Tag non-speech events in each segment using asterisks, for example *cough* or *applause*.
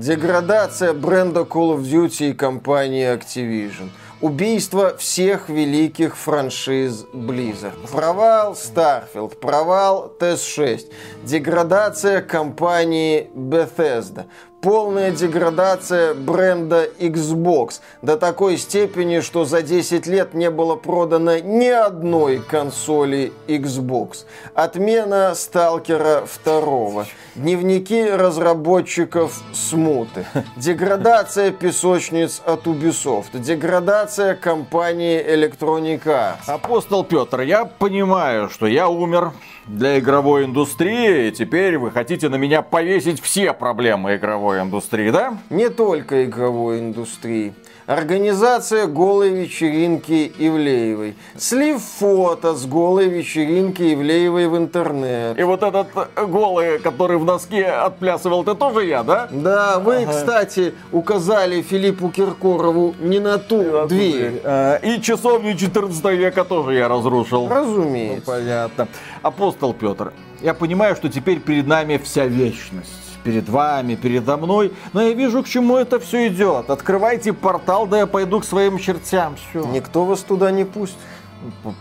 Деградация бренда Call of Duty и компании Activision. Убийство всех великих франшиз Blizzard. Провал Starfield, провал TS6, деградация компании Bethesda, полная деградация бренда Xbox до такой степени, что за 10 лет не было продано ни одной консоли Xbox. Отмена Сталкера 2. Дневники разработчиков смуты. Деградация песочниц от Ubisoft. Деградация компании Electronic Arts. Апостол Петр, я понимаю, что я умер для игровой индустрии, и теперь вы хотите на меня повесить все проблемы игровой индустрии, да? Не только игровой индустрии. Организация голой вечеринки Ивлеевой. Слив фото с голой вечеринки Ивлеевой в интернет. И вот этот э, голый, который в носке отплясывал, это тоже я, да? Да, вы, ага. кстати, указали Филиппу Киркорову не на ту не дверь. А, и часовню 14 века тоже я разрушил. Разумеется. Ну, понятно. Апостол Петр, я понимаю, что теперь перед нами вся вечность перед вами, передо мной, но я вижу, к чему это все идет. Открывайте портал, да я пойду к своим чертям. Все. Никто вас туда не пустит.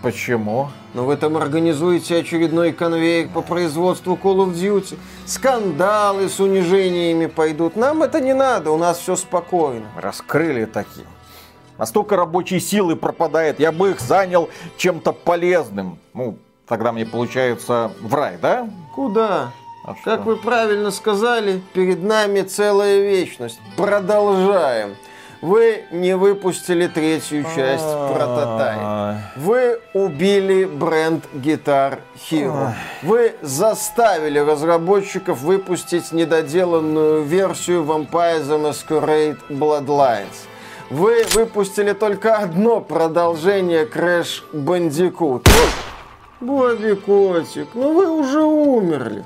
Почему? Но вы там организуете очередной конвейер по производству Call of Duty. Скандалы с унижениями пойдут. Нам это не надо, у нас все спокойно. Раскрыли такие. А столько рабочей силы пропадает, я бы их занял чем-то полезным. Ну, тогда мне получается в рай, да? Куда? А как вы правильно сказали, перед нами целая вечность. Продолжаем. Вы не выпустили третью часть прототайп. Вы убили бренд Guitar Hero. Вы заставили разработчиков выпустить недоделанную версию Vampire the Masquerade Bloodlines. Вы выпустили только одно продолжение Crash Bandicoot. Бобби Котик, ну вы уже умерли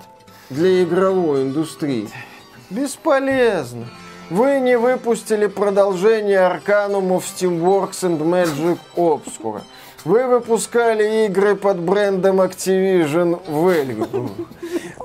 для игровой индустрии. Бесполезно. Вы не выпустили продолжение Арканума в Steamworks and Magic Obscura. Вы выпускали игры под брендом Activision Valve.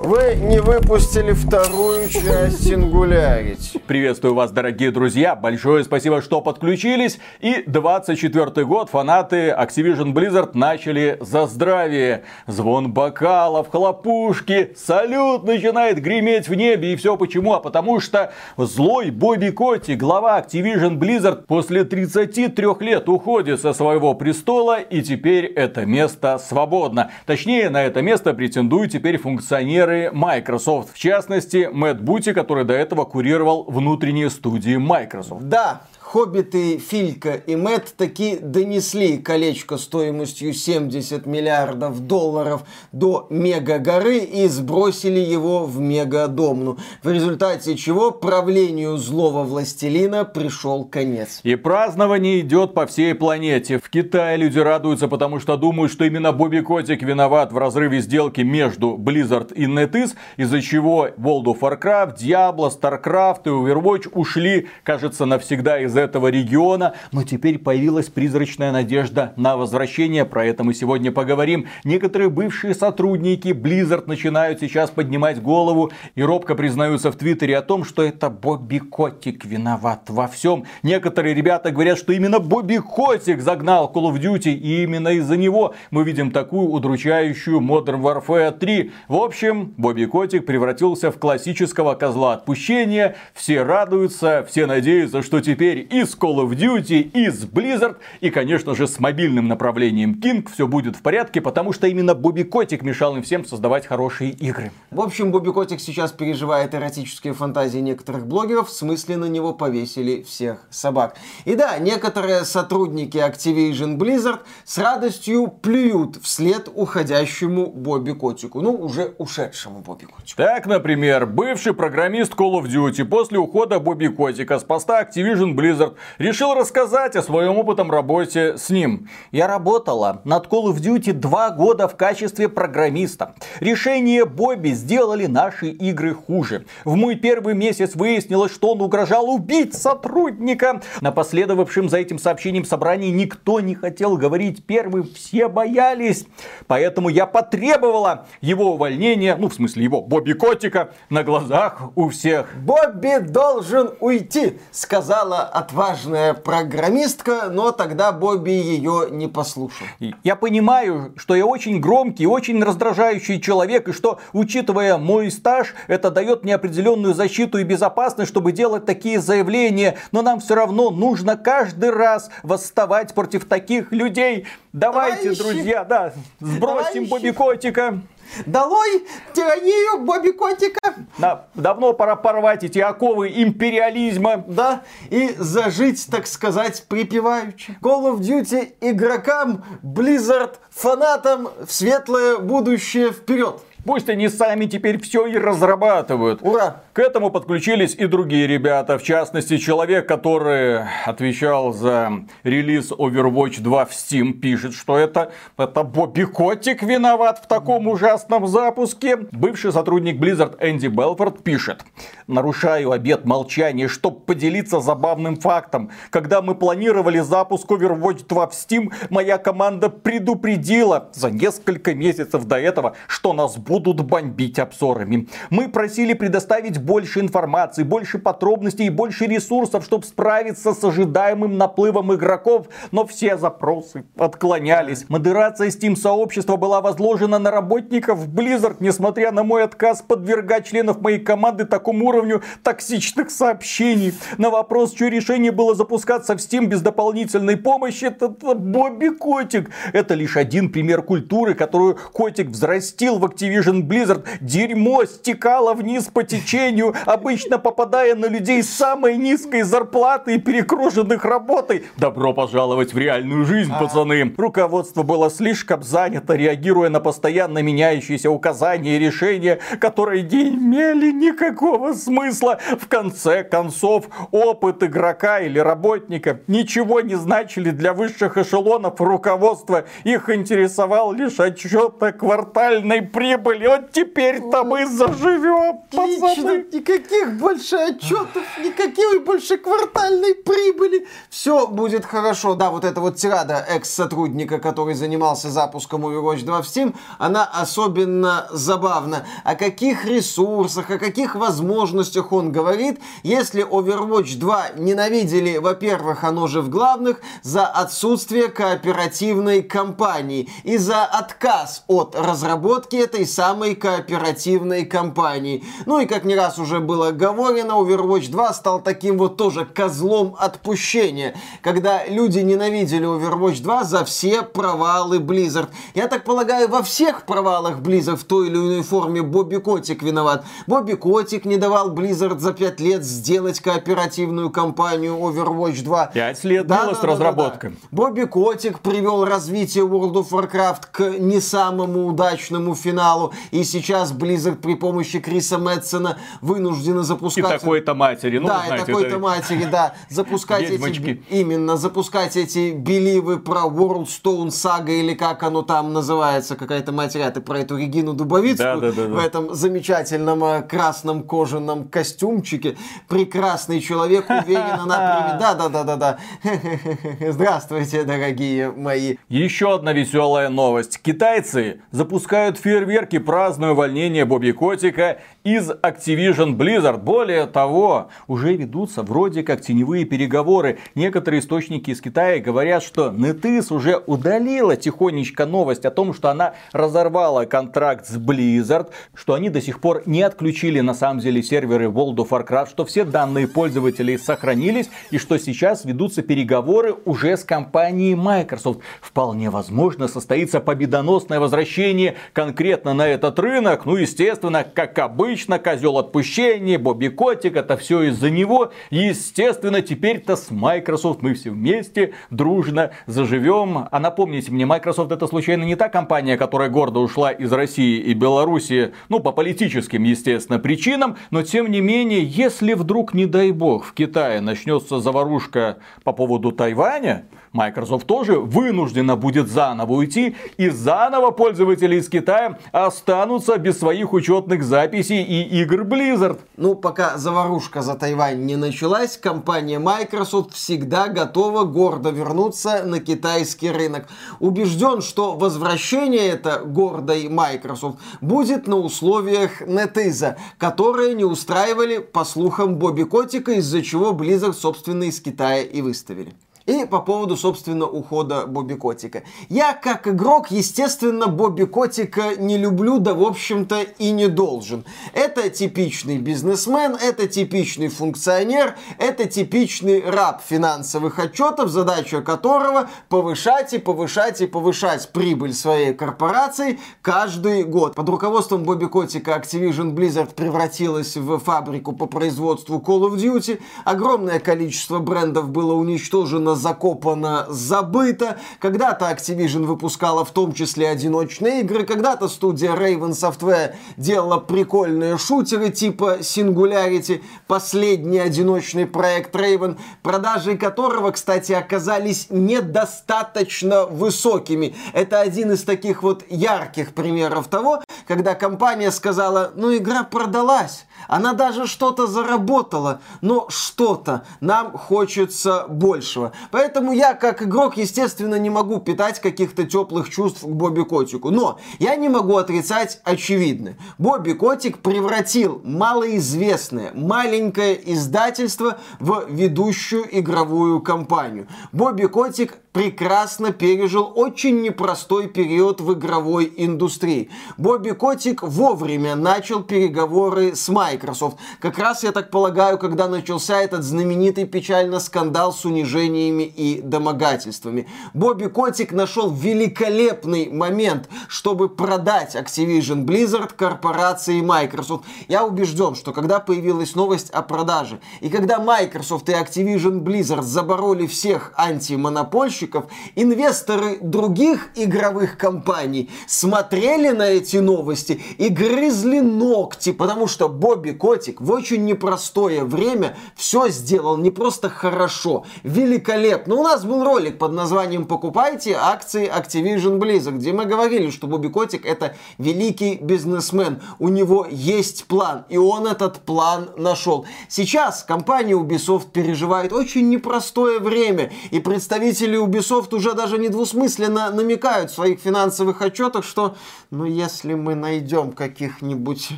Вы не выпустили вторую часть Singularity. Приветствую вас, дорогие друзья. Большое спасибо, что подключились. И 24 год фанаты Activision Blizzard начали за здравие. Звон бокалов, хлопушки, салют начинает греметь в небе. И все почему? А потому что злой Бобби Котти, глава Activision Blizzard, после 33 лет уходит со своего престола. И теперь это место свободно. Точнее, на это место претендуют теперь функционеры инженеры Microsoft. В частности, Мэтт Бути, который до этого курировал внутренние студии Microsoft. Да, Хоббиты Филька и Мэтт таки донесли колечко стоимостью 70 миллиардов долларов до мега-горы и сбросили его в мегадомну, в результате чего правлению злого властелина пришел конец. И празднование идет по всей планете. В Китае люди радуются, потому что думают, что именно Бобби Котик виноват в разрыве сделки между Blizzard и NetEase, из-за чего World of Warcraft, Diablo, StarCraft и Overwatch ушли, кажется, навсегда из этого региона, но теперь появилась призрачная надежда на возвращение, про это мы сегодня поговорим. Некоторые бывшие сотрудники Blizzard начинают сейчас поднимать голову и робко признаются в Твиттере о том, что это Бобби Котик виноват во всем. Некоторые ребята говорят, что именно Бобби Котик загнал Call of Duty, и именно из-за него мы видим такую удручающую Modern Warfare 3. В общем, Бобби Котик превратился в классического козла отпущения, все радуются, все надеются, что теперь и с Call of Duty, и с Blizzard, и, конечно же, с мобильным направлением King все будет в порядке, потому что именно Бобби Котик мешал им всем создавать хорошие игры. В общем, Бобби Котик сейчас переживает эротические фантазии некоторых блогеров, в смысле на него повесили всех собак. И да, некоторые сотрудники Activision Blizzard с радостью плюют вслед уходящему Бобби Котику, ну, уже ушедшему Бобби Котику. Так, например, бывший программист Call of Duty после ухода Бобби Котика с поста Activision Blizzard Blizzard, решил рассказать о своем опытом работе с ним. Я работала над Call of Duty два года в качестве программиста. Решение Бобби сделали наши игры хуже. В мой первый месяц выяснилось, что он угрожал убить сотрудника. На последовавшем за этим сообщением собрании никто не хотел говорить первым, все боялись. Поэтому я потребовала его увольнения, ну в смысле его Бобби Котика, на глазах у всех. Бобби должен уйти, сказала отважная программистка, но тогда Бобби ее не послушал. Я понимаю, что я очень громкий, очень раздражающий человек, и что, учитывая мой стаж, это дает мне определенную защиту и безопасность, чтобы делать такие заявления, но нам все равно нужно каждый раз восставать против таких людей. Давайте, Товарищи, друзья, да, сбросим товарищи. Бобби Котика. Долой тиранию Бобби Котика. Да, давно пора порвать эти оковы империализма. Да, и зажить, так сказать, припеваючи. Call of Duty игрокам, Blizzard фанатам в светлое будущее вперед. Пусть они сами теперь все и разрабатывают. Ура! К этому подключились и другие ребята. В частности, человек, который отвечал за релиз Overwatch 2 в Steam, пишет, что это, это Бобби Котик виноват в таком ужасном запуске. Бывший сотрудник Blizzard Энди Белфорд пишет. Нарушаю обет молчания, чтобы поделиться забавным фактом. Когда мы планировали запуск Overwatch 2 в Steam, моя команда предупредила за несколько месяцев до этого, что нас будут бомбить обзорами. Мы просили предоставить больше информации, больше подробностей и больше ресурсов, чтобы справиться с ожидаемым наплывом игроков, но все запросы отклонялись. Модерация Steam сообщества была возложена на работников Blizzard, несмотря на мой отказ подвергать членов моей команды такому уровню токсичных сообщений. На вопрос, что решение было запускаться в Steam без дополнительной помощи, это, это Бобби Котик. Это лишь один пример культуры, которую Котик взрастил в Activision Activision Blizzard дерьмо стекало вниз по течению, обычно попадая на людей с самой низкой зарплатой и перекруженных работой. Добро пожаловать в реальную жизнь, а. пацаны. Руководство было слишком занято, реагируя на постоянно меняющиеся указания и решения, которые не имели никакого смысла. В конце концов, опыт игрока или работника ничего не значили для высших эшелонов руководства. Их интересовал лишь отчет о квартальной прибыли прибыли. Вот теперь-то мы заживем, пацаны. никаких больше отчетов, никакой больше квартальной прибыли. Все будет хорошо. Да, вот эта вот тирада экс-сотрудника, который занимался запуском Overwatch 2 в Steam, она особенно забавна. О каких ресурсах, о каких возможностях он говорит, если Overwatch 2 ненавидели, во-первых, оно же в главных, за отсутствие кооперативной кампании и за отказ от разработки этой самой кооперативной компании. Ну и как не раз уже было говорено, Overwatch 2 стал таким вот тоже козлом отпущения, когда люди ненавидели Overwatch 2 за все провалы Blizzard. Я так полагаю, во всех провалах Blizzard в той или иной форме Бобби Котик виноват. Бобби Котик не давал Blizzard за 5 лет сделать кооперативную кампанию Overwatch 2. 5 лет да, было да, с да, разработкой. Да, да. Бобби Котик привел развитие World of Warcraft к не самому удачному финалу и сейчас Blizzard при помощи Криса Мэтсона вынуждены запускать... И такой-то матери, ну, Да, знаете, и такой-то это... матери, да. *laughs* Запускать эти... Именно, запускать эти беливы про World Stone Saga или как оно там называется, какая-то материя. А ты про эту Регину Дубовицкую да, да, да, в этом замечательном э, красном кожаном костюмчике. Прекрасный человек, уверенно на *laughs* Да, да, да, да, да. *laughs* Здравствуйте, дорогие мои. Еще одна веселая новость. Китайцы запускают фейерверки праздную увольнение Бобби Котика из Activision Blizzard. Более того, уже ведутся вроде как теневые переговоры. Некоторые источники из Китая говорят, что NetEase уже удалила тихонечко новость о том, что она разорвала контракт с Blizzard, что они до сих пор не отключили на самом деле серверы World of Warcraft, что все данные пользователей сохранились и что сейчас ведутся переговоры уже с компанией Microsoft. Вполне возможно состоится победоносное возвращение конкретно на этот рынок. Ну, естественно, как обычно, козел отпущения, Бобби Котик, это все из-за него. Естественно, теперь-то с Microsoft мы все вместе дружно заживем. А напомните мне, Microsoft это случайно не та компания, которая гордо ушла из России и Беларуси, ну, по политическим, естественно, причинам, но тем не менее, если вдруг, не дай бог, в Китае начнется заварушка по поводу Тайваня, Microsoft тоже вынуждена будет заново уйти, и заново пользователи из Китая останутся без своих учетных записей и игр Blizzard. Ну, пока заварушка за Тайвань не началась, компания Microsoft всегда готова гордо вернуться на китайский рынок. Убежден, что возвращение это гордой Microsoft будет на условиях NetEase, которые не устраивали, по слухам, Бобби Котика, из-за чего Blizzard, собственно, из Китая и выставили. И по поводу, собственно, ухода Бобби Котика. Я, как игрок, естественно, Бобби Котика не люблю, да, в общем-то, и не должен. Это типичный бизнесмен, это типичный функционер, это типичный раб финансовых отчетов, задача которого повышать и повышать и повышать прибыль своей корпорации каждый год. Под руководством Бобби Котика Activision Blizzard превратилась в фабрику по производству Call of Duty. Огромное количество брендов было уничтожено закопано, забыто. Когда-то Activision выпускала в том числе одиночные игры, когда-то студия Raven Software делала прикольные шутеры типа Singularity, последний одиночный проект Raven, продажи которого, кстати, оказались недостаточно высокими. Это один из таких вот ярких примеров того, когда компания сказала, ну игра продалась, она даже что-то заработала, но что-то нам хочется большего. Поэтому я, как игрок, естественно, не могу питать каких-то теплых чувств к Бобби Котику. Но я не могу отрицать очевидное. Бобби Котик превратил малоизвестное, маленькое издательство в ведущую игровую компанию. Бобби Котик прекрасно пережил очень непростой период в игровой индустрии. Бобби Котик вовремя начал переговоры с Microsoft. Как раз, я так полагаю, когда начался этот знаменитый печально скандал с унижениями и домогательствами. Бобби Котик нашел великолепный момент, чтобы продать Activision Blizzard корпорации Microsoft. Я убежден, что когда появилась новость о продаже, и когда Microsoft и Activision Blizzard забороли всех антимонопольщиков, разработчиков, инвесторы других игровых компаний смотрели на эти новости и грызли ногти, потому что Бобби Котик в очень непростое время все сделал не просто хорошо, великолепно. У нас был ролик под названием «Покупайте акции Activision Blizzard», где мы говорили, что Бобби Котик это великий бизнесмен, у него есть план, и он этот план нашел. Сейчас компания Ubisoft переживает очень непростое время, и представители Ubisoft уже даже недвусмысленно намекают в своих финансовых отчетах, что ну если мы найдем каких-нибудь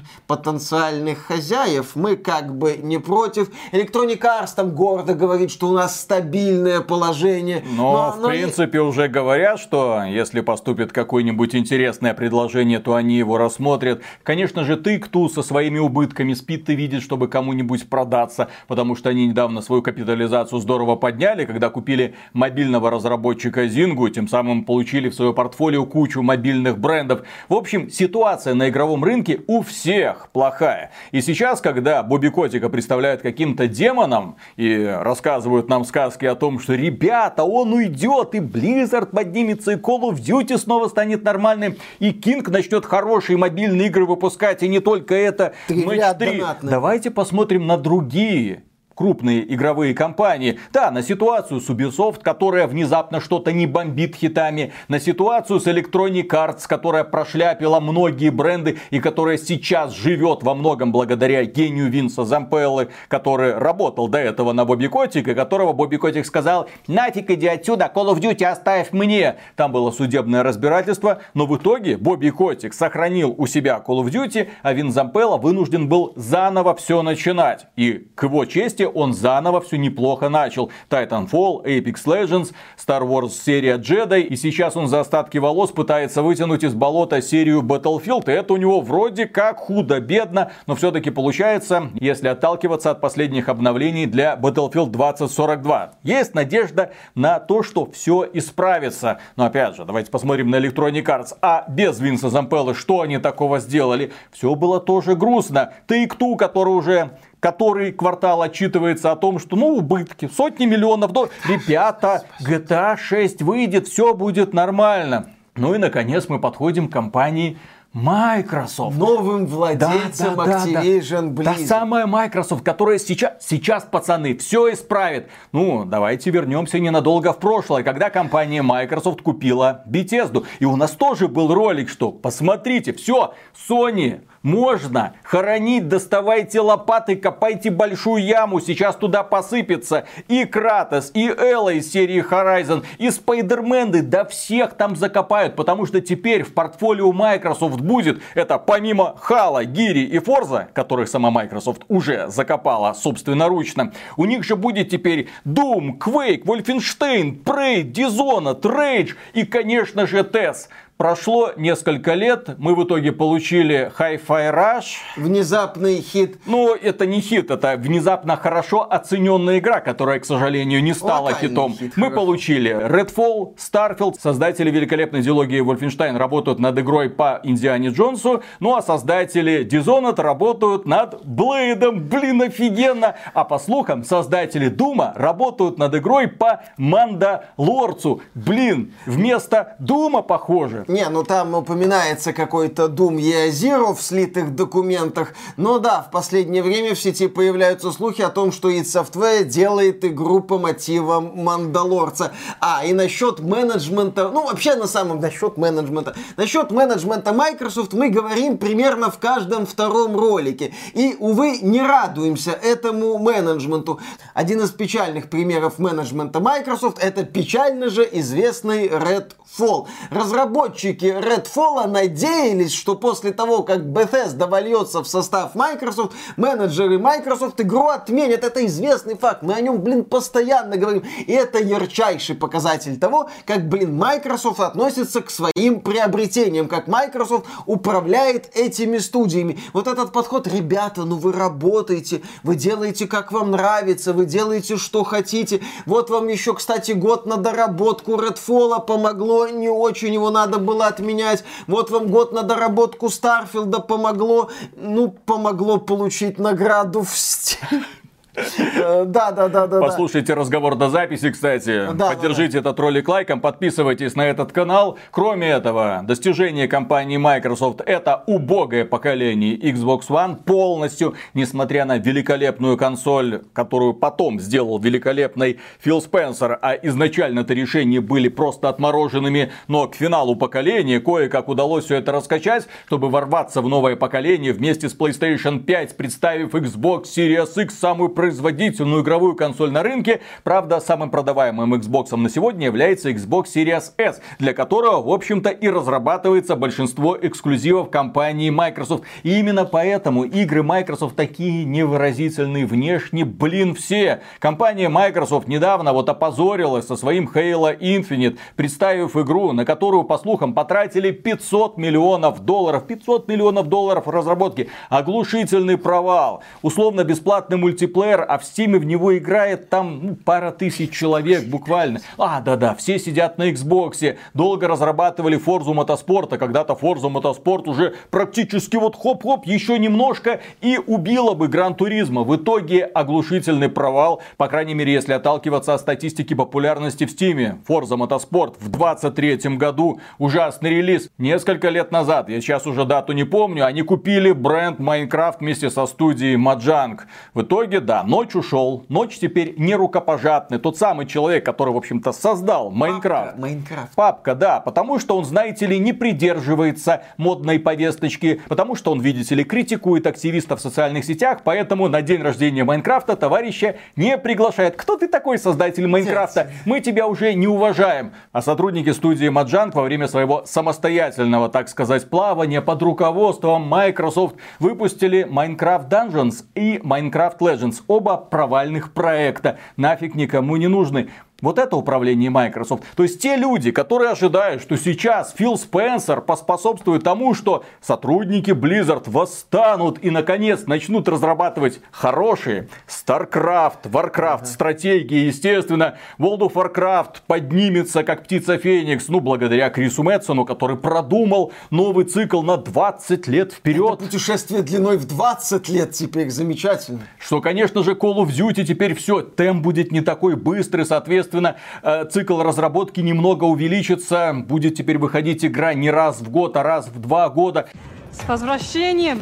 потенциальных хозяев, мы как бы не против. Electronic Arts там гордо говорит, что у нас стабильное положение. Но, но в но... принципе уже говорят, что если поступит какое-нибудь интересное предложение, то они его рассмотрят. Конечно же, ты, кто со своими убытками спит, ты видишь, чтобы кому-нибудь продаться, потому что они недавно свою капитализацию здорово подняли, когда купили мобильного разработчика Zynga, тем самым получили в свое портфолио кучу мобильных брендов. В общем, ситуация на игровом рынке у всех плохая. И сейчас, когда Бобби Котика представляют каким-то демоном и рассказывают нам сказки о том, что ребята, он уйдет, и Blizzard поднимется, и Call of Duty снова станет нормальным, и King начнет хорошие мобильные игры выпускать, и не только это, Матч 3. Давайте посмотрим на другие крупные игровые компании. Да, на ситуацию с Ubisoft, которая внезапно что-то не бомбит хитами. На ситуацию с Electronic Arts, которая прошляпила многие бренды и которая сейчас живет во многом благодаря гению Винса Зампеллы, который работал до этого на Бобби Котик, и которого Бобби Котик сказал, нафиг иди отсюда, Call of Duty оставь мне. Там было судебное разбирательство, но в итоге Бобби Котик сохранил у себя Call of Duty, а Вин Зампелла вынужден был заново все начинать. И к его чести он заново все неплохо начал. Titanfall, Apex Legends, Star Wars серия Jedi, и сейчас он за остатки волос пытается вытянуть из болота серию Battlefield, и это у него вроде как худо-бедно, но все-таки получается, если отталкиваться от последних обновлений для Battlefield 2042. Есть надежда на то, что все исправится. Но опять же, давайте посмотрим на Electronic Arts. А без Винса Зампеллы что они такого сделали? Все было тоже грустно. Take-Two, который уже который квартал отчитывается о том, что ну убытки, сотни миллионов долларов. Ребята, GTA 6 выйдет, все будет нормально. Ну и наконец мы подходим к компании Microsoft. Новым владельцем да, да, Activision да, да. Та самая Microsoft, которая сейчас, сейчас, пацаны, все исправит. Ну, давайте вернемся ненадолго в прошлое, когда компания Microsoft купила Bethesda. И у нас тоже был ролик, что посмотрите, все, Sony можно хоронить, доставайте лопаты, копайте большую яму, сейчас туда посыпется и Кратос, и Элла из серии Horizon, и Спайдермены, да всех там закопают, потому что теперь в портфолио Microsoft будет, это помимо Хала, Гири и Форза, которых сама Microsoft уже закопала собственноручно, у них же будет теперь Doom, Quake, Wolfenstein, Prey, Dishonored, Rage и, конечно же, TES. Прошло несколько лет, мы в итоге получили Hi-Fi Rush. Внезапный хит. Ну, это не хит, это внезапно хорошо оцененная игра, которая, к сожалению, не стала хитом. Хит, мы хорошо. получили Redfall, Starfield. Создатели великолепной диалогии Wolfenstein работают над игрой по Индиане Джонсу. Ну, а создатели Dishonored работают над Блейдом. Блин, офигенно! А по слухам, создатели Дума работают над игрой по Мандалорцу. Блин, вместо Дума, похоже, не, ну там упоминается какой-то Year Zero в слитых документах. Но да, в последнее время в сети появляются слухи о том, что id Software делает игру по мотивам Мандалорца. А, и насчет менеджмента, ну вообще на самом насчет менеджмента. Насчет менеджмента Microsoft мы говорим примерно в каждом втором ролике. И, увы, не радуемся этому менеджменту. Один из печальных примеров менеджмента Microsoft это печально же известный Redfall. Разработчик разработчики Redfall надеялись, что после того, как Bethesda вольется в состав Microsoft, менеджеры Microsoft игру отменят. Это известный факт. Мы о нем, блин, постоянно говорим. И это ярчайший показатель того, как, блин, Microsoft относится к своим приобретениям, как Microsoft управляет этими студиями. Вот этот подход, ребята, ну вы работаете, вы делаете как вам нравится, вы делаете что хотите. Вот вам еще, кстати, год на доработку Redfall помогло, не очень его надо было отменять. Вот вам год на доработку Старфилда помогло. Ну, помогло получить награду в Steam. Э, да, да, да, да. Послушайте разговор до записи, кстати. Да, Поддержите да, да. этот ролик лайком, подписывайтесь на этот канал. Кроме этого, достижение компании Microsoft это убогое поколение Xbox One полностью, несмотря на великолепную консоль, которую потом сделал великолепный Фил Спенсер, а изначально это решения были просто отмороженными, но к финалу поколения кое-как удалось все это раскачать, чтобы ворваться в новое поколение вместе с PlayStation 5, представив Xbox Series X самую производительную игровую консоль на рынке. Правда, самым продаваемым Xbox на сегодня является Xbox Series S, для которого, в общем-то, и разрабатывается большинство эксклюзивов компании Microsoft. И именно поэтому игры Microsoft такие невыразительные внешне, блин, все. Компания Microsoft недавно вот опозорилась со своим Halo Infinite, представив игру, на которую, по слухам, потратили 500 миллионов долларов. 500 миллионов долларов разработки. Оглушительный провал. Условно бесплатный мультиплеер а в Стиме в него играет там ну, пара тысяч человек буквально. А, да-да, все сидят на Xbox, долго разрабатывали Forza Motorsport, а когда-то Forza Motorsport уже практически вот хоп-хоп, еще немножко и убила бы Гран Туризма. В итоге оглушительный провал, по крайней мере, если отталкиваться от статистики популярности в Стиме. Forza Motorsport в 23 году ужасный релиз. Несколько лет назад, я сейчас уже дату не помню, они купили бренд Minecraft вместе со студией Mojang. В итоге, да, ночь ушел, ночь теперь не рукопожатный. Тот самый человек, который, в общем-то, создал Майнкрафт. Майнкрафт. Папка, да, потому что он, знаете ли, не придерживается модной повесточки, потому что он, видите ли, критикует активистов в социальных сетях, поэтому на день рождения Майнкрафта товарища не приглашает. Кто ты такой создатель Майнкрафта? Мы тебя уже не уважаем. А сотрудники студии Маджанг во время своего самостоятельного, так сказать, плавания под руководством Microsoft выпустили Minecraft Dungeons и Minecraft Legends оба провальных проекта. Нафиг никому не нужны. Вот это управление Microsoft. То есть те люди, которые ожидают, что сейчас Фил Спенсер поспособствует тому, что сотрудники Blizzard восстанут и наконец начнут разрабатывать хорошие StarCraft, Warcraft стратегии, естественно, World of Warcraft поднимется как птица Феникс, ну, благодаря Крису Мэтсону, который продумал новый цикл на 20 лет вперед. Это путешествие длиной в 20 лет теперь замечательно. Что, конечно же, Call of Duty теперь все, темп будет не такой быстрый, соответственно, Соответственно, э, цикл разработки немного увеличится. Будет теперь выходить игра не раз в год, а раз в два года. С возвращением,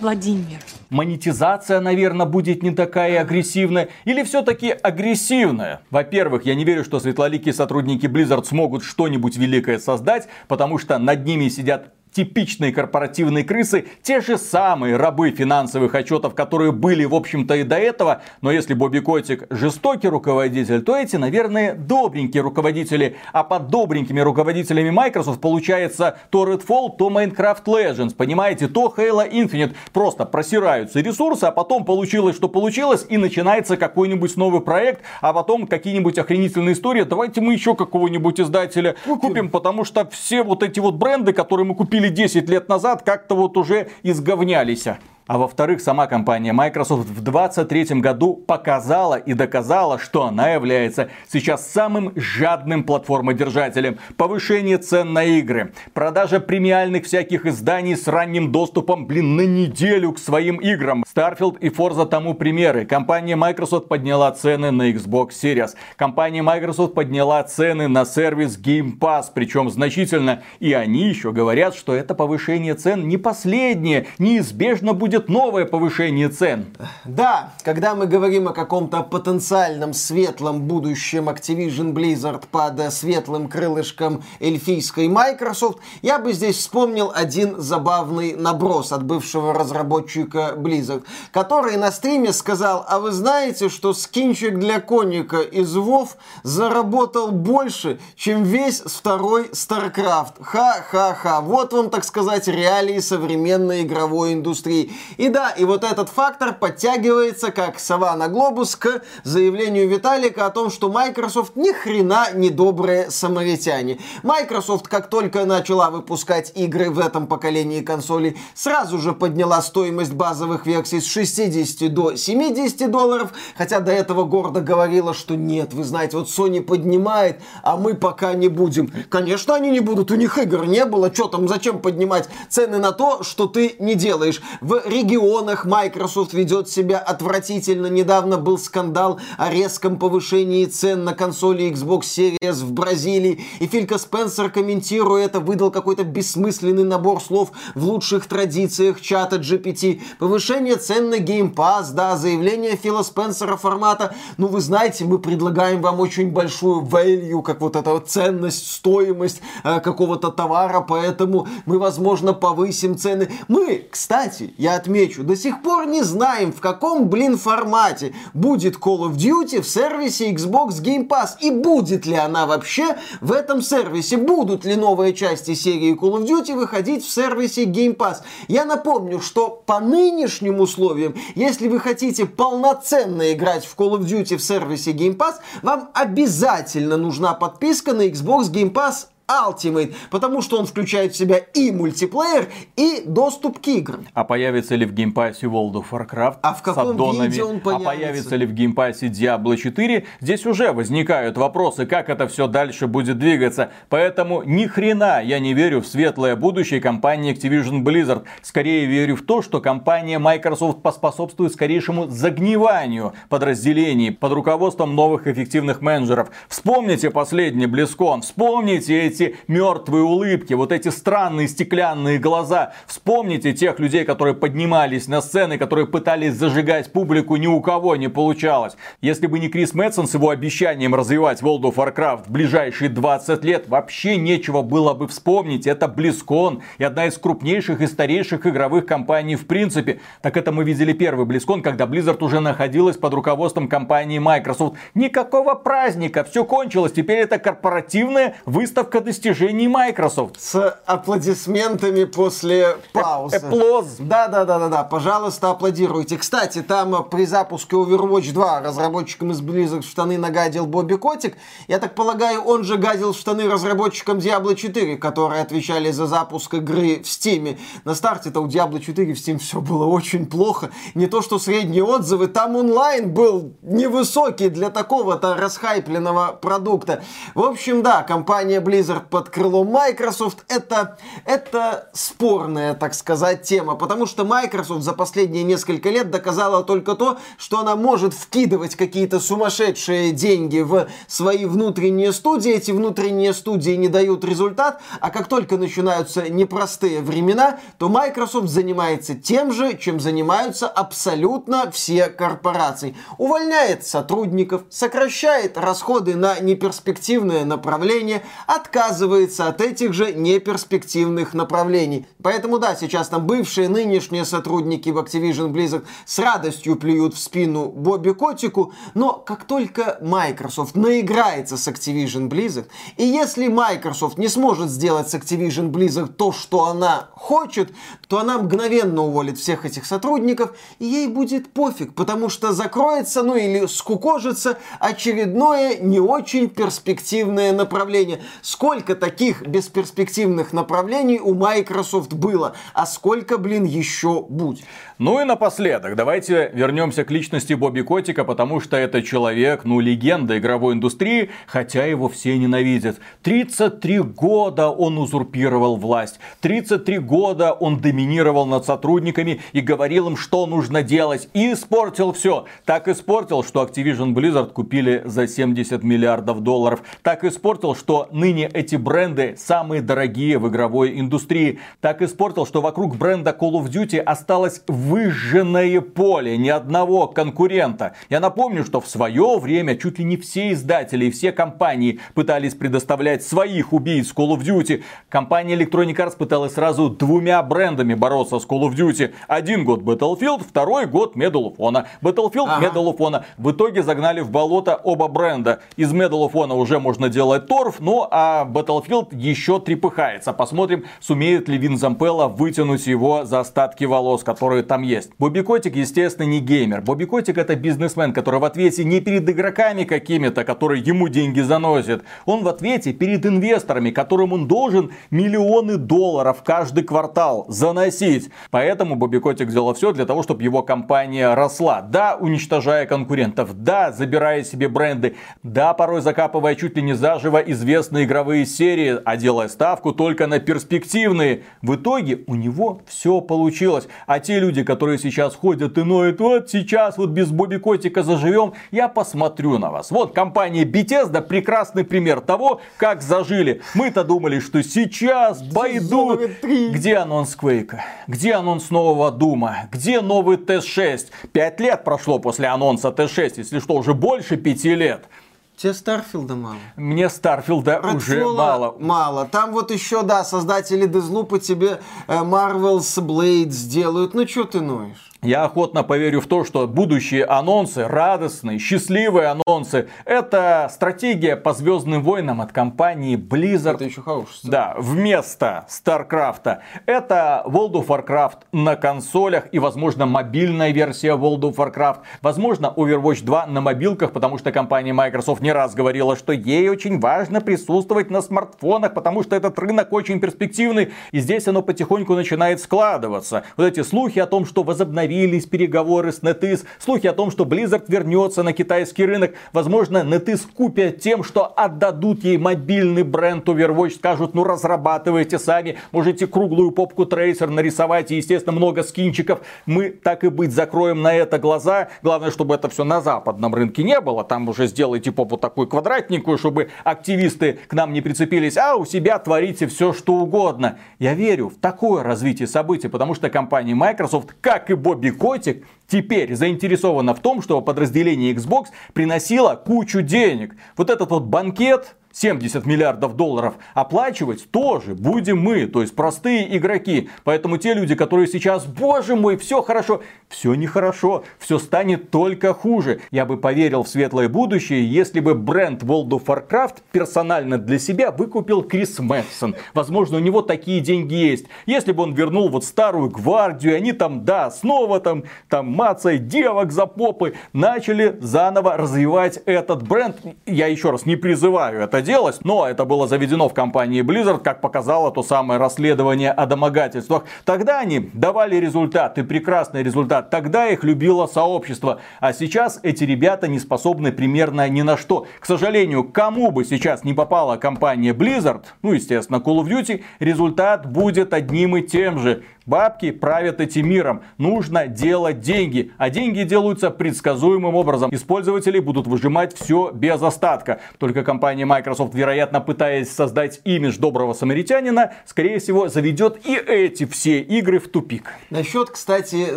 Владимир. Монетизация, наверное, будет не такая агрессивная. Или все-таки агрессивная? Во-первых, я не верю, что светлоликие сотрудники Blizzard смогут что-нибудь великое создать, потому что над ними сидят типичные корпоративные крысы, те же самые рабы финансовых отчетов, которые были, в общем-то, и до этого. Но если Бобби Котик жестокий руководитель, то эти, наверное, добренькие руководители. А под добренькими руководителями Microsoft получается то Redfall, то Minecraft Legends. Понимаете, то Halo Infinite. Просто просираются ресурсы, а потом получилось, что получилось, и начинается какой-нибудь новый проект, а потом какие-нибудь охренительные истории. Давайте мы еще какого-нибудь издателя купим, потому что все вот эти вот бренды, которые мы купили или 10 лет назад как-то вот уже изговнялись. А во-вторых, сама компания Microsoft в 2023 году показала и доказала, что она является сейчас самым жадным платформодержателем. Повышение цен на игры, продажа премиальных всяких изданий с ранним доступом, блин, на неделю к своим играм. Starfield и Forza тому примеры. Компания Microsoft подняла цены на Xbox Series. Компания Microsoft подняла цены на сервис Game Pass, причем значительно. И они еще говорят, что это повышение цен не последнее, неизбежно будет будет новое повышение цен. Да, когда мы говорим о каком-то потенциальном светлом будущем Activision Blizzard под светлым крылышком эльфийской Microsoft, я бы здесь вспомнил один забавный наброс от бывшего разработчика Blizzard, который на стриме сказал, а вы знаете, что скинчик для коника из WoW заработал больше, чем весь второй StarCraft. Ха-ха-ха. Вот вам, так сказать, реалии современной игровой индустрии. И да, и вот этот фактор подтягивается, как сова на глобус, к заявлению Виталика о том, что Microsoft ни хрена не добрые самаритяне. Microsoft, как только начала выпускать игры в этом поколении консолей, сразу же подняла стоимость базовых версий с 60 до 70 долларов, хотя до этого гордо говорила, что нет, вы знаете, вот Sony поднимает, а мы пока не будем. Конечно, они не будут, у них игр не было, что там, зачем поднимать цены на то, что ты не делаешь. В регионах Microsoft ведет себя отвратительно. Недавно был скандал о резком повышении цен на консоли Xbox Series в Бразилии. И Филька Спенсер, комментируя это, выдал какой-то бессмысленный набор слов в лучших традициях чата GPT. Повышение цен на Game Pass, да, заявление Фила Спенсера формата. Ну, вы знаете, мы предлагаем вам очень большую value, как вот эта вот ценность, стоимость э, какого-то товара, поэтому мы, возможно, повысим цены. Мы, кстати, я отмечу, до сих пор не знаем, в каком, блин, формате будет Call of Duty в сервисе Xbox Game Pass. И будет ли она вообще в этом сервисе? Будут ли новые части серии Call of Duty выходить в сервисе Game Pass? Я напомню, что по нынешним условиям, если вы хотите полноценно играть в Call of Duty в сервисе Game Pass, вам обязательно нужна подписка на Xbox Game Pass Ultimate, потому что он включает в себя и мультиплеер, и доступ к играм. А появится ли в геймпассе World of Warcraft а в каком с аддонами? виде он появится? А появится ли в геймпассе Diablo 4? Здесь уже возникают вопросы, как это все дальше будет двигаться. Поэтому ни хрена я не верю в светлое будущее компании Activision Blizzard. Скорее верю в то, что компания Microsoft поспособствует скорейшему загниванию подразделений под руководством новых эффективных менеджеров. Вспомните последний BlizzCon, вспомните эти эти мертвые улыбки, вот эти странные стеклянные глаза. Вспомните тех людей, которые поднимались на сцены, которые пытались зажигать публику, ни у кого не получалось. Если бы не Крис Мэтсон с его обещанием развивать World of Warcraft в ближайшие 20 лет, вообще нечего было бы вспомнить. Это BlizzCon и одна из крупнейших и старейших игровых компаний в принципе. Так это мы видели первый BlizzCon, когда Blizzard уже находилась под руководством компании Microsoft. Никакого праздника, все кончилось. Теперь это корпоративная выставка достижений Microsoft. С аплодисментами после паузы. Эплоз. Да, да, да, да, да. Пожалуйста, аплодируйте. Кстати, там э, при запуске Overwatch 2 разработчикам из Blizzard в штаны нагадил Бобби Котик. Я так полагаю, он же гадил в штаны разработчикам Diablo 4, которые отвечали за запуск игры в Steam. На старте-то у Diablo 4 в Steam все было очень плохо. Не то, что средние отзывы, там онлайн был невысокий для такого-то расхайпленного продукта. В общем, да, компания Blizzard под крылом Microsoft это, это спорная, так сказать, тема, потому что Microsoft за последние несколько лет доказала только то, что она может вкидывать какие-то сумасшедшие деньги в свои внутренние студии, эти внутренние студии не дают результат, а как только начинаются непростые времена, то Microsoft занимается тем же, чем занимаются абсолютно все корпорации. Увольняет сотрудников, сокращает расходы на неперспективное направление, отказывается от этих же неперспективных направлений. Поэтому да, сейчас там бывшие, нынешние сотрудники в Activision Blizzard с радостью плюют в спину Бобби Котику, но как только Microsoft наиграется с Activision Blizzard, и если Microsoft не сможет сделать с Activision Blizzard то, что она хочет, то она мгновенно уволит всех этих сотрудников, и ей будет пофиг, потому что закроется, ну или скукожится очередное не очень перспективное направление. Сколько таких бесперспективных направлений у Microsoft было, а сколько, блин, еще будет? Ну и напоследок, давайте вернемся к личности Бобби Котика, потому что это человек, ну, легенда игровой индустрии, хотя его все ненавидят. 33 года он узурпировал власть. 33 года он доминировал над сотрудниками и говорил им, что нужно делать. И испортил все. Так испортил, что Activision Blizzard купили за 70 миллиардов долларов. Так испортил, что ныне эти бренды самые дорогие в игровой индустрии. Так испортил, что вокруг бренда Call of Duty осталось выжженное поле, ни одного конкурента. Я напомню, что в свое время чуть ли не все издатели и все компании пытались предоставлять своих убийц Call of Duty. Компания Electronic Arts пыталась сразу двумя брендами бороться с Call of Duty. Один год Battlefield, второй год Medal of Honor. Battlefield, ага. Medal of Honor. В итоге загнали в болото оба бренда. Из Medal of Honor уже можно делать торф, ну а Battlefield еще трепыхается. Посмотрим, сумеет ли Вин Зампелла вытянуть его за остатки волос, которые там есть. Бобби Котик, естественно, не геймер. Бобби Котик это бизнесмен, который в ответе не перед игроками какими-то, которые ему деньги заносят. Он в ответе перед инвесторами, которым он должен миллионы долларов каждый квартал заносить. Поэтому Бобби Котик сделал все для того, чтобы его компания росла. Да, уничтожая конкурентов. Да, забирая себе бренды. Да, порой закапывая чуть ли не заживо известные игровые серии, а делая ставку только на перспективные. В итоге у него все получилось. А те люди, которые сейчас ходят и ноют, вот сейчас вот без Бобби Котика заживем, я посмотрю на вас. Вот компания Bethesda прекрасный пример того, как зажили. Мы-то думали, что сейчас пойду. Где анонс Квейка? Где анонс нового Дума? Где новый ТС-6? Пять лет прошло после анонса ТС-6, если что, уже больше пяти лет. Тебе Старфилда мало? Мне Старфилда уже мало. Мало. Там вот еще, да, создатели Дезлупа тебе э, Marvel's Blade сделают. Ну, что ты ноешь? Я охотно поверю в то, что будущие анонсы, радостные, счастливые анонсы, это стратегия по Звездным войнам от компании Blizzard. Это еще хороший. Да, вместо StarCraft. Это World of Warcraft на консолях и, возможно, мобильная версия World of Warcraft. Возможно, Overwatch 2 на мобилках, потому что компания Microsoft не раз говорила, что ей очень важно присутствовать на смартфонах, потому что этот рынок очень перспективный. И здесь оно потихоньку начинает складываться. Вот эти слухи о том, что возобновили возобновились переговоры с NetEase, слухи о том, что Blizzard вернется на китайский рынок. Возможно, NetEase купят тем, что отдадут ей мобильный бренд Overwatch, скажут, ну разрабатывайте сами, можете круглую попку трейсер нарисовать и, естественно, много скинчиков. Мы, так и быть, закроем на это глаза. Главное, чтобы это все на западном рынке не было. Там уже сделайте попу такую квадратненькую, чтобы активисты к нам не прицепились, а у себя творите все, что угодно. Я верю в такое развитие событий, потому что компания Microsoft, как и Бобби Бобби Котик теперь заинтересована в том, чтобы подразделение Xbox приносило кучу денег. Вот этот вот банкет, 70 миллиардов долларов оплачивать тоже будем мы, то есть простые игроки. Поэтому те люди, которые сейчас, боже мой, все хорошо, все нехорошо, все станет только хуже. Я бы поверил в светлое будущее, если бы бренд World of Warcraft персонально для себя выкупил Крис Мэтсон. Возможно, у него такие деньги есть. Если бы он вернул вот старую гвардию, они там, да, снова там, там мацай девок за попы, начали заново развивать этот бренд. Я еще раз не призываю это делать, но это было заведено в компании Blizzard, как показало то самое расследование о домогательствах. Тогда они давали результат, и прекрасный результат. Тогда их любило сообщество. А сейчас эти ребята не способны примерно ни на что. К сожалению, кому бы сейчас не попала компания Blizzard, ну, естественно, Call of Duty, результат будет одним и тем же. Бабки правят этим миром. Нужно делать деньги. А деньги делаются предсказуемым образом. Использователи будут выжимать все без остатка. Только компания Microsoft, вероятно, пытаясь создать имидж доброго самаритянина, скорее всего, заведет и эти все игры в тупик. Насчет, кстати,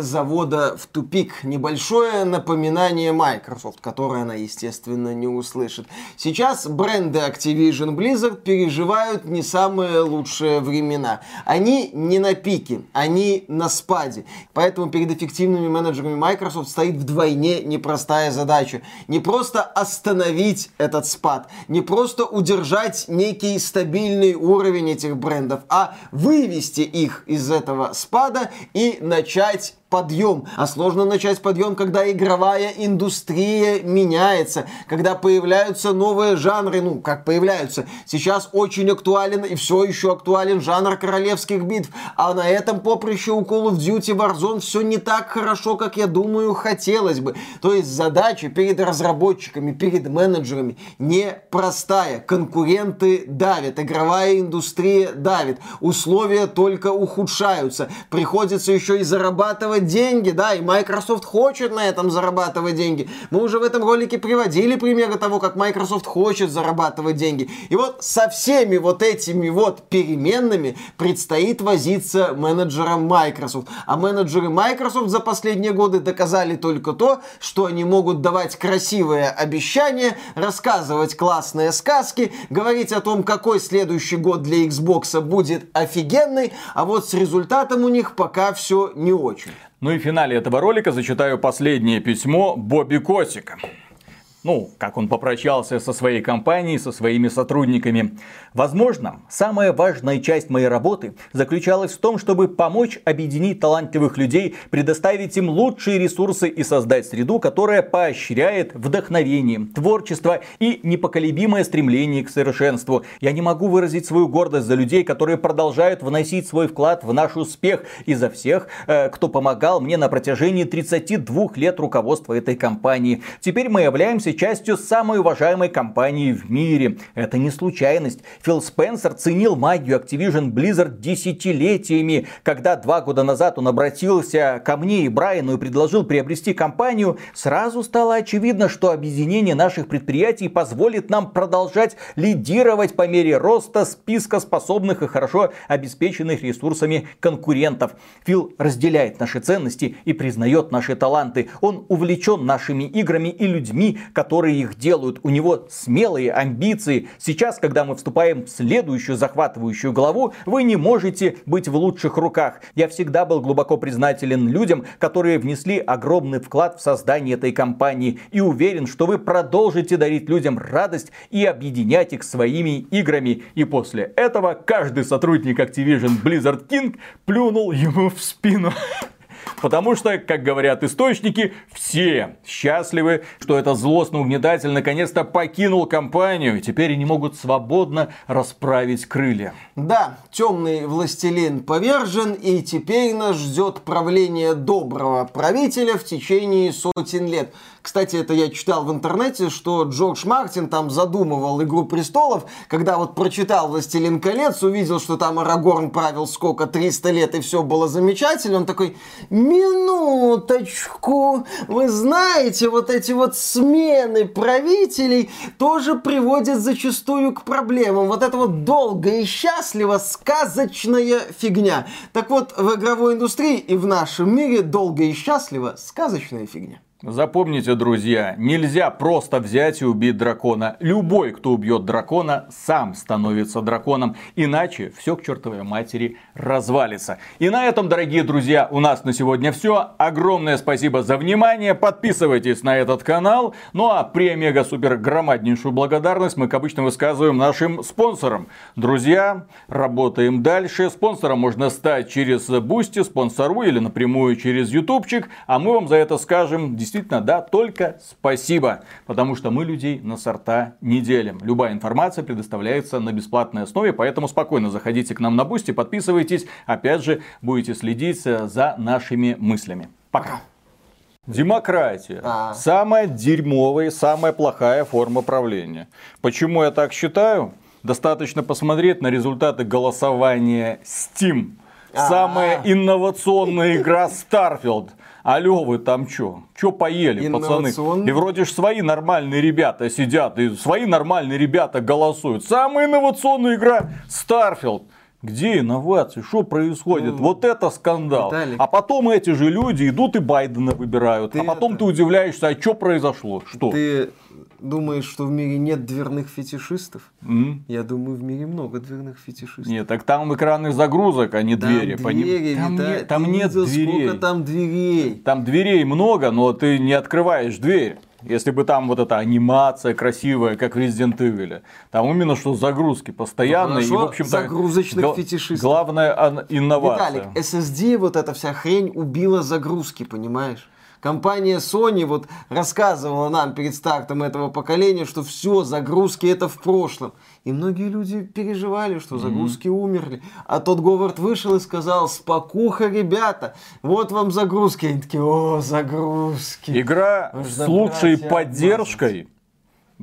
завода в тупик. Небольшое напоминание Microsoft, которое она, естественно, не услышит. Сейчас бренды Activision Blizzard переживают не самые лучшие времена. Они не на пике они на спаде. Поэтому перед эффективными менеджерами Microsoft стоит вдвойне непростая задача. Не просто остановить этот спад, не просто удержать некий стабильный уровень этих брендов, а вывести их из этого спада и начать подъем. А сложно начать подъем, когда игровая индустрия меняется, когда появляются новые жанры, ну, как появляются. Сейчас очень актуален и все еще актуален жанр королевских битв. А на этом поприще у Call of Duty Warzone все не так хорошо, как я думаю, хотелось бы. То есть задача перед разработчиками, перед менеджерами непростая. Конкуренты давят, игровая индустрия давит, условия только ухудшаются. Приходится еще и зарабатывать зарабатывать деньги, да, и Microsoft хочет на этом зарабатывать деньги. Мы уже в этом ролике приводили примеры того, как Microsoft хочет зарабатывать деньги. И вот со всеми вот этими вот переменными предстоит возиться менеджерам Microsoft. А менеджеры Microsoft за последние годы доказали только то, что они могут давать красивые обещания, рассказывать классные сказки, говорить о том, какой следующий год для Xbox будет офигенный, а вот с результатом у них пока все не очень. Ну и в финале этого ролика зачитаю последнее письмо Бобби Котика ну, как он попрощался со своей компанией, со своими сотрудниками. Возможно, самая важная часть моей работы заключалась в том, чтобы помочь объединить талантливых людей, предоставить им лучшие ресурсы и создать среду, которая поощряет вдохновение, творчество и непоколебимое стремление к совершенству. Я не могу выразить свою гордость за людей, которые продолжают вносить свой вклад в наш успех и за всех, э, кто помогал мне на протяжении 32 лет руководства этой компании. Теперь мы являемся являемся частью самой уважаемой компании в мире. Это не случайность. Фил Спенсер ценил магию Activision Blizzard десятилетиями. Когда два года назад он обратился ко мне и Брайану и предложил приобрести компанию, сразу стало очевидно, что объединение наших предприятий позволит нам продолжать лидировать по мере роста списка способных и хорошо обеспеченных ресурсами конкурентов. Фил разделяет наши ценности и признает наши таланты. Он увлечен нашими играми и людьми, которые их делают. У него смелые амбиции. Сейчас, когда мы вступаем в следующую захватывающую главу, вы не можете быть в лучших руках. Я всегда был глубоко признателен людям, которые внесли огромный вклад в создание этой компании и уверен, что вы продолжите дарить людям радость и объединять их своими играми. И после этого каждый сотрудник Activision Blizzard King плюнул ему в спину. Потому что, как говорят источники, все счастливы, что этот злостный угнетатель наконец-то покинул компанию. И теперь они могут свободно расправить крылья. Да, темный властелин повержен, и теперь нас ждет правление доброго правителя в течение сотен лет. Кстати, это я читал в интернете, что Джордж Мартин там задумывал «Игру престолов», когда вот прочитал «Властелин колец», увидел, что там Арагорн правил сколько, 300 лет, и все было замечательно, он такой «Минуточку, вы знаете, вот эти вот смены правителей тоже приводят зачастую к проблемам. Вот это вот долго и счастливо сказочная фигня». Так вот, в игровой индустрии и в нашем мире долго и счастливо сказочная фигня. Запомните, друзья, нельзя просто взять и убить дракона. Любой, кто убьет дракона, сам становится драконом. Иначе все к чертовой матери развалится. И на этом, дорогие друзья, у нас на сегодня все. Огромное спасибо за внимание. Подписывайтесь на этот канал. Ну а премия супер громаднейшую благодарность мы, как обычно, высказываем нашим спонсорам. Друзья, работаем дальше. Спонсором можно стать через Boosty, Sponsr или напрямую через ютубчик. А мы вам за это скажем действительно, да, только спасибо, потому что мы людей на сорта не делим. Любая информация предоставляется на бесплатной основе, поэтому спокойно заходите к нам на Boosty, подписывайтесь, опять же, будете следить э, за нашими мыслями. Пока! Демократия. А. Самая дерьмовая и самая плохая форма правления. Почему я так считаю? Достаточно посмотреть на результаты голосования Steam. Самая инновационная игра Starfield. Алло, вы там чё? Чё поели, пацаны? И вроде ж свои нормальные ребята сидят, и свои нормальные ребята голосуют. Самая инновационная игра Starfield. Где инновации? Что происходит? вот это скандал. Виталик. А потом эти же люди идут и Байдена выбирают. А потом это- ты удивляешься, а что произошло? Что? Ты думаешь, что в мире нет дверных фетишистов? М? Я думаю, в мире много дверных фетишистов. Нет, так там экраны загрузок, а не Там двери. поним- двери, там Виталий, нет, там нет видел, дверей. Сколько там дверей? Там дверей много, но ты не открываешь дверь. Если бы там вот эта анимация красивая, как в Resident Evil. Там именно что загрузки постоянные. и, Хорошо, в общем-то, загрузочных гла- фетишистов. Главная инновация. Виталик, SSD, вот эта вся хрень убила загрузки, понимаешь? Компания Sony вот рассказывала нам перед стартом этого поколения, что все, загрузки это в прошлом. И многие люди переживали, что загрузки умерли. А тот Говард вышел и сказал, спокуха, ребята, вот вам загрузки. Они такие, о, загрузки. Игра Нужно с лучшей поддержкой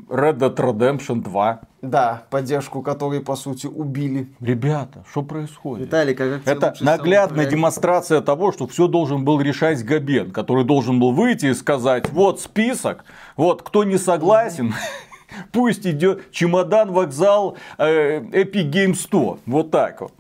Red Dead Redemption 2. Да, поддержку которой, по сути, убили. Ребята, что происходит? Виталик, а как тебе Это наглядная демонстрация того, что все должен был решать Габен, который должен был выйти и сказать, вот список, вот кто не согласен, *laughs* пусть идет чемодан, вокзал, э, Epic Game 100. Вот так вот.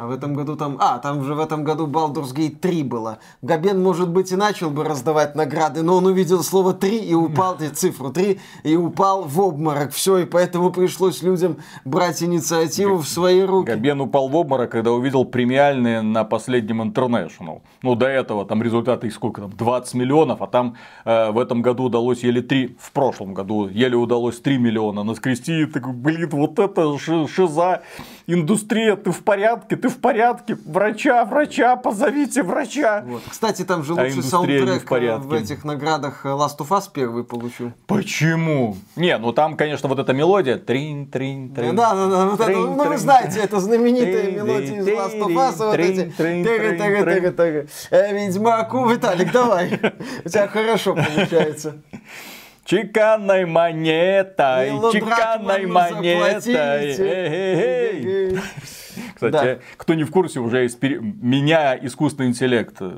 А в этом году там... А, там же в этом году Baldur's Gate 3 было. Габен, может быть, и начал бы раздавать награды, но он увидел слово 3 и упал, и *laughs* цифру 3, и упал в обморок. Все, и поэтому пришлось людям брать инициативу в свои руки. Габен упал в обморок, когда увидел премиальные на последнем International. Ну, до этого там результаты их сколько там, 20 миллионов, а там э, в этом году удалось еле 3, в прошлом году еле удалось 3 миллиона наскрести. И такой, блин, вот это ши- шиза, индустрия, ты в порядке, ты в порядке, врача, врача, позовите врача. Вот. Кстати, там же А лучший индустрия не в саундтрек э, порядке. в этих наградах э, Last of Us первый получил. Почему? Не, ну там, конечно, вот эта мелодия. Трин, трин, трин. Да, да, да, вот это, ну вы знаете, это знаменитая мелодия из Last of Us, вот эти тыгы. Э, Ведьмаку, Виталик, давай, у тебя хорошо получается. Чеканной монетой, чеканной монетой. Кстати, Да. кто не в курсе, уже из пере- меня искусственный интеллект э,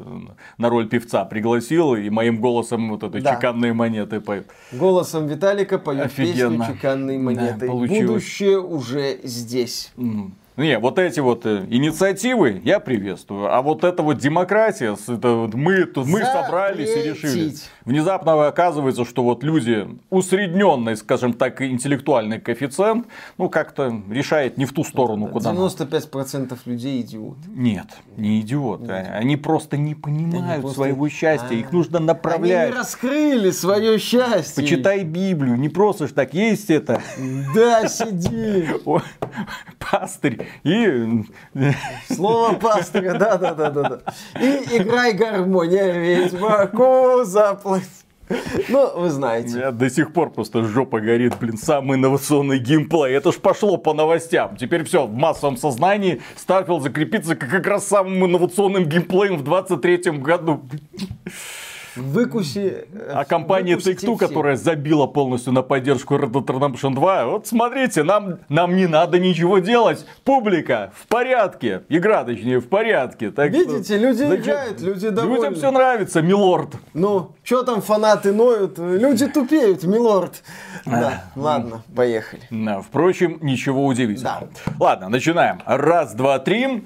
на роль певца пригласил, и моим голосом вот этой Да. чеканные монеты поет. Голосом Виталика поет Офигенно. песню чеканной Да, монетой. получилось. Будущее уже здесь. М. Не, вот эти вот э, инициативы я приветствую. А вот эта вот демократия, это вот мы, тут мы собрались и решили. Внезапно оказывается, что вот люди усредненный, скажем так, интеллектуальный коэффициент, ну как-то решает не в ту сторону, куда надо. 95% людей идиоты. Нет, не идиоты. Они просто не понимают просто- своего счастья. Их А. нужно Они направлять. не раскрыли свое счастье. Почитай Библию, не просто ж так есть это. Да, сиди. *laughs* Пастырь и Слово пастыря, да, да, да, да. И играй гармония, ведьмаку заплатить. Ну, вы У знаете. меня до сих пор просто жопа горит, блин, самый инновационный геймплей. Это ж пошло по новостям. Теперь все, в массовом сознании Starfield закрепится как как раз самым инновационным геймплеем в 23 году. Выкуси. э, А компания Take-Two, которая забила полностью на поддержку Red Dead Redemption 2, вот смотрите, нам, нам не надо ничего делать. Публика в порядке. Игра, точнее, в порядке. Так что- Видите, люди Зачем? играют, люди довольны. Людям все нравится, милорд. Ну, что там фанаты ноют? Люди тупеют, милорд. Да, ладно, поехали. Впрочем, ничего удивительного. Ладно, начинаем. Раз, два, три.